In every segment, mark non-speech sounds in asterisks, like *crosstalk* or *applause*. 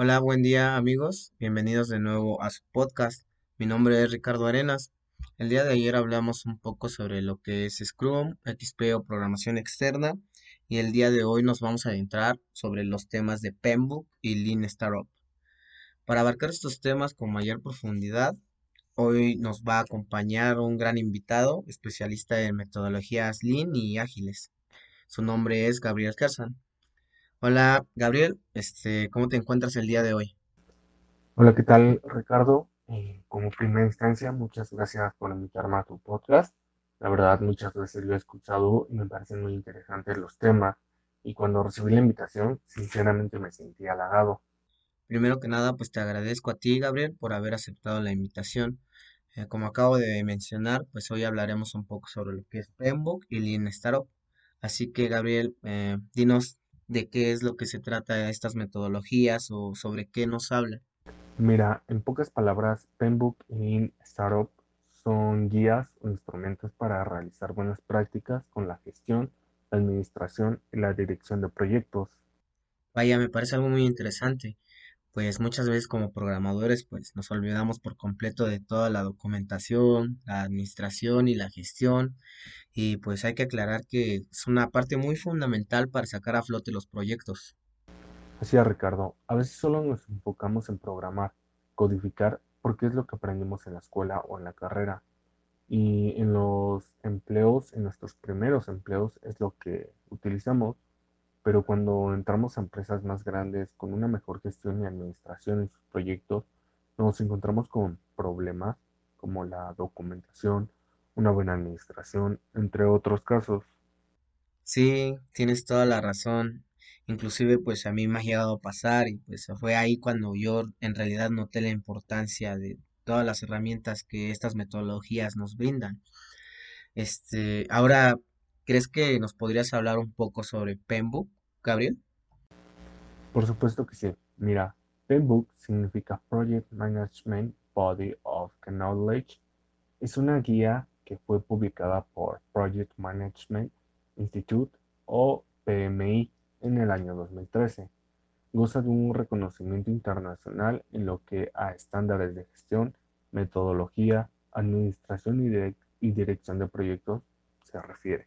Hola, buen día amigos, bienvenidos de nuevo a su podcast. Mi nombre es Ricardo Arenas. El día de ayer hablamos un poco sobre lo que es Scrum, XP o programación externa y el día de hoy nos vamos a adentrar sobre los temas de Pembroke y Lean Startup. Para abarcar estos temas con mayor profundidad, hoy nos va a acompañar un gran invitado, especialista en metodologías Lean y ágiles. Su nombre es Gabriel Kersan. Hola, Gabriel, este, ¿cómo te encuentras el día de hoy? Hola, ¿qué tal, Ricardo? Eh, como primera instancia, muchas gracias por invitarme a tu podcast. La verdad, muchas veces lo he escuchado y me parecen muy interesantes los temas. Y cuando recibí la invitación, sinceramente me sentí halagado. Primero que nada, pues te agradezco a ti, Gabriel, por haber aceptado la invitación. Eh, como acabo de mencionar, pues hoy hablaremos un poco sobre lo que es Pembroke y Lean Startup. Así que, Gabriel, eh, dinos de qué es lo que se trata estas metodologías o sobre qué nos habla. Mira, en pocas palabras, Pembroke y Startup son guías o instrumentos para realizar buenas prácticas con la gestión, la administración y la dirección de proyectos. Vaya, me parece algo muy interesante pues muchas veces como programadores pues nos olvidamos por completo de toda la documentación, la administración y la gestión y pues hay que aclarar que es una parte muy fundamental para sacar a flote los proyectos. Así es, Ricardo. A veces solo nos enfocamos en programar, codificar, porque es lo que aprendimos en la escuela o en la carrera. Y en los empleos, en nuestros primeros empleos, es lo que utilizamos pero cuando entramos a empresas más grandes con una mejor gestión y administración en sus proyectos, nos encontramos con problemas como la documentación, una buena administración, entre otros casos. Sí, tienes toda la razón. Inclusive pues a mí me ha llegado a pasar y pues fue ahí cuando yo en realidad noté la importancia de todas las herramientas que estas metodologías nos brindan. Este, ahora, ¿crees que nos podrías hablar un poco sobre Pembroke? Gabriel. Por supuesto que sí. Mira, PMBOK significa Project Management Body of Knowledge. Es una guía que fue publicada por Project Management Institute o PMI en el año 2013. Goza de un reconocimiento internacional en lo que a estándares de gestión, metodología, administración y, y dirección de proyectos se refiere.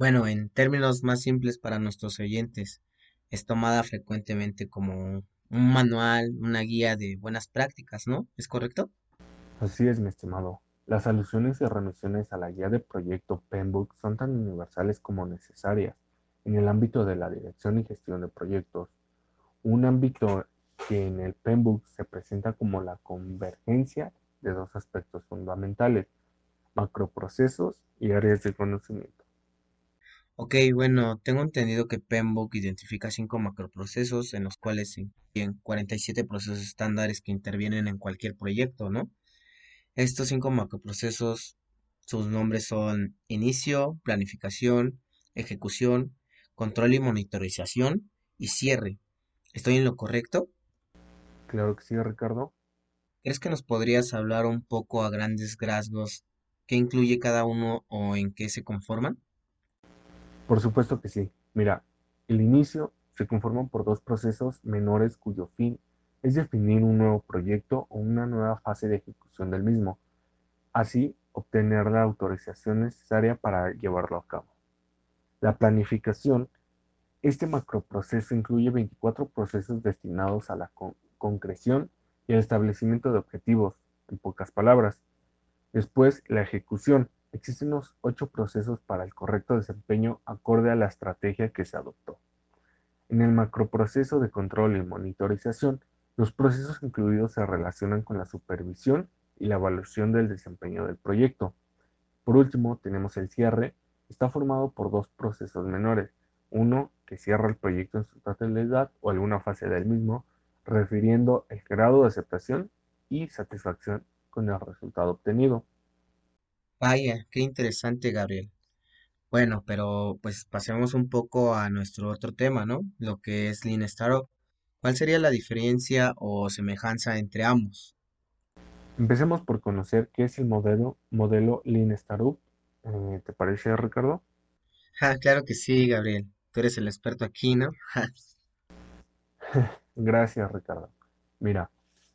Bueno, en términos más simples para nuestros oyentes, es tomada frecuentemente como un manual, una guía de buenas prácticas, ¿no? ¿Es correcto? Así es, mi estimado. Las alusiones y remisiones a la guía de proyecto PEMBOK son tan universales como necesarias en el ámbito de la dirección y gestión de proyectos, un ámbito que en el PEMBOK se presenta como la convergencia de dos aspectos fundamentales, macroprocesos y áreas de conocimiento. Ok, bueno, tengo entendido que PMBOK identifica cinco macroprocesos en los cuales se incluyen 47 procesos estándares que intervienen en cualquier proyecto, ¿no? Estos cinco macroprocesos, sus nombres son inicio, planificación, ejecución, control y monitorización y cierre. ¿Estoy en lo correcto? Claro que sí, Ricardo. ¿Crees que nos podrías hablar un poco a grandes rasgos qué incluye cada uno o en qué se conforman? Por supuesto que sí. Mira, el inicio se conforma por dos procesos menores cuyo fin es definir un nuevo proyecto o una nueva fase de ejecución del mismo, así obtener la autorización necesaria para llevarlo a cabo. La planificación. Este macroproceso incluye 24 procesos destinados a la concreción y al establecimiento de objetivos, en pocas palabras. Después, la ejecución Existen unos ocho procesos para el correcto desempeño acorde a la estrategia que se adoptó. En el macroproceso de control y monitorización, los procesos incluidos se relacionan con la supervisión y la evaluación del desempeño del proyecto. Por último, tenemos el cierre. Está formado por dos procesos menores. Uno que cierra el proyecto en su totalidad o alguna fase del mismo, refiriendo el grado de aceptación y satisfacción con el resultado obtenido. Vaya, qué interesante, Gabriel. Bueno, pero pues pasemos un poco a nuestro otro tema, ¿no? Lo que es Lean Startup. ¿Cuál sería la diferencia o semejanza entre ambos? Empecemos por conocer qué es el modelo, modelo Lean Startup. Eh, ¿te parece, Ricardo? Ah, claro que sí, Gabriel. Tú eres el experto aquí, ¿no? *laughs* Gracias, Ricardo. Mira,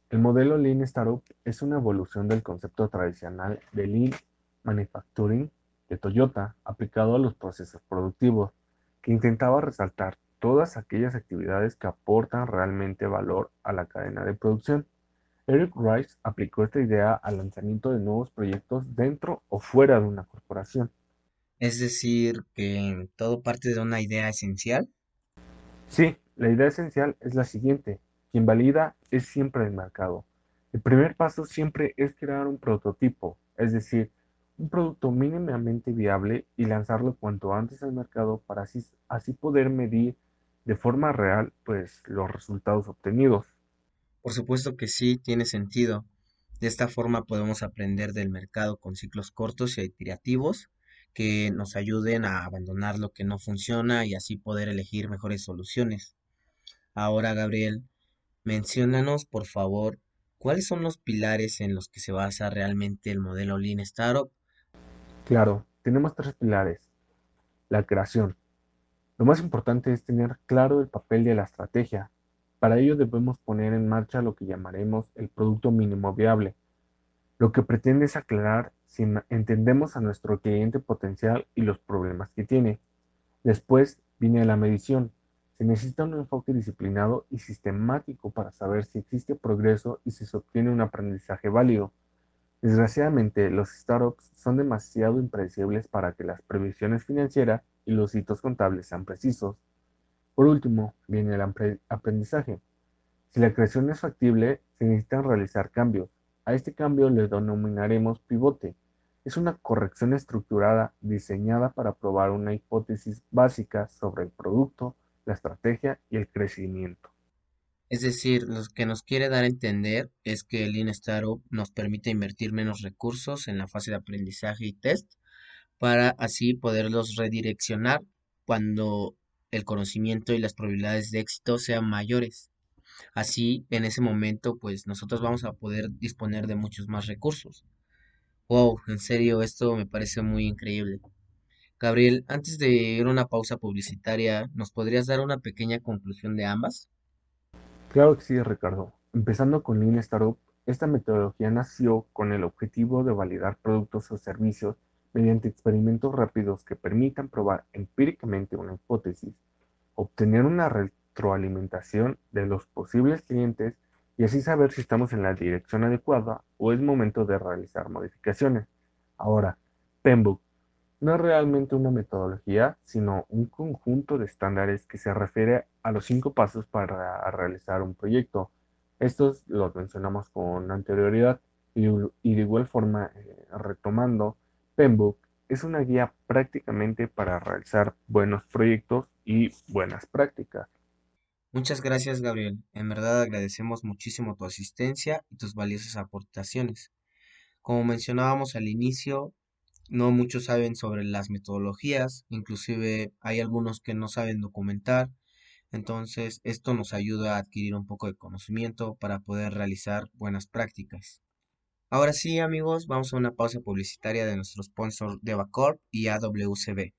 el modelo Lean Startup es una evolución del concepto tradicional de Lean Manufacturing de Toyota aplicado a los procesos productivos, que intentaba resaltar todas aquellas actividades que aportan realmente valor a la cadena de producción. Eric Rice aplicó esta idea al lanzamiento de nuevos proyectos dentro o fuera de una corporación. Es decir, que todo parte de una idea esencial. Sí, la idea esencial es la siguiente. Quien valida es siempre el mercado. El primer paso siempre es crear un prototipo, es decir, un producto mínimamente viable y lanzarlo cuanto antes al mercado para así, poder medir de forma real pues los resultados obtenidos. Por supuesto que sí, tiene sentido. De esta forma podemos aprender del mercado con ciclos cortos y iterativos que nos ayuden a abandonar lo que no funciona y así poder elegir mejores soluciones. Ahora, Gabriel, menciónanos, por favor, cuáles son los pilares en los que se basa realmente el modelo Lean Startup. Claro, tenemos tres pilares. La creación. Lo más importante es tener claro el papel de la estrategia, para ello debemos poner en marcha lo que llamaremos el producto mínimo viable. Lo que pretende es aclarar si entendemos a nuestro cliente potencial y los problemas que tiene. Después viene la medición. Se necesita un enfoque disciplinado y sistemático para saber si existe progreso y si se obtiene un aprendizaje válido. Desgraciadamente, los startups son demasiado impredecibles para que las previsiones financieras y los hitos contables sean precisos. Por último, viene el aprendizaje. Si la creación es factible, se necesitan realizar cambios. A este cambio le denominaremos pivote. Es una corrección estructurada diseñada para probar una hipótesis básica sobre el producto, la estrategia y el crecimiento. Es decir, lo que nos quiere dar a entender es que el Lean Startup nos permite invertir menos recursos en la fase de aprendizaje y test para así poderlos redireccionar cuando el conocimiento y las probabilidades de éxito sean mayores. Así, en ese momento, pues nosotros vamos a poder disponer de muchos más recursos. Wow, en serio, esto me parece muy increíble. Gabriel, antes de ir a una pausa publicitaria, ¿nos podrías dar una pequeña conclusión de ambas? Claro que sí, Ricardo. Empezando con Lean Startup, esta metodología nació con el objetivo de validar productos o servicios mediante experimentos rápidos que permitan probar empíricamente una hipótesis, obtener una retroalimentación de los posibles clientes y así saber si estamos en la dirección adecuada o es momento de realizar modificaciones. Ahora, PEMBOK no es realmente una metodología, sino un conjunto de estándares que se refiere a los cinco pasos para realizar un proyecto. Estos los mencionamos con anterioridad y, de igual forma, eh, retomando, Pembroke es una guía prácticamente para realizar buenos proyectos y buenas prácticas. Muchas gracias, Gabriel. En verdad agradecemos muchísimo tu asistencia y tus valiosas aportaciones. Como mencionábamos al inicio, no muchos saben sobre las metodologías, inclusive hay algunos que no saben documentar. Entonces, esto nos ayuda a adquirir un poco de conocimiento para poder realizar buenas prácticas. Ahora sí, amigos, vamos a una pausa publicitaria de nuestro sponsor Devacorp y AWCB.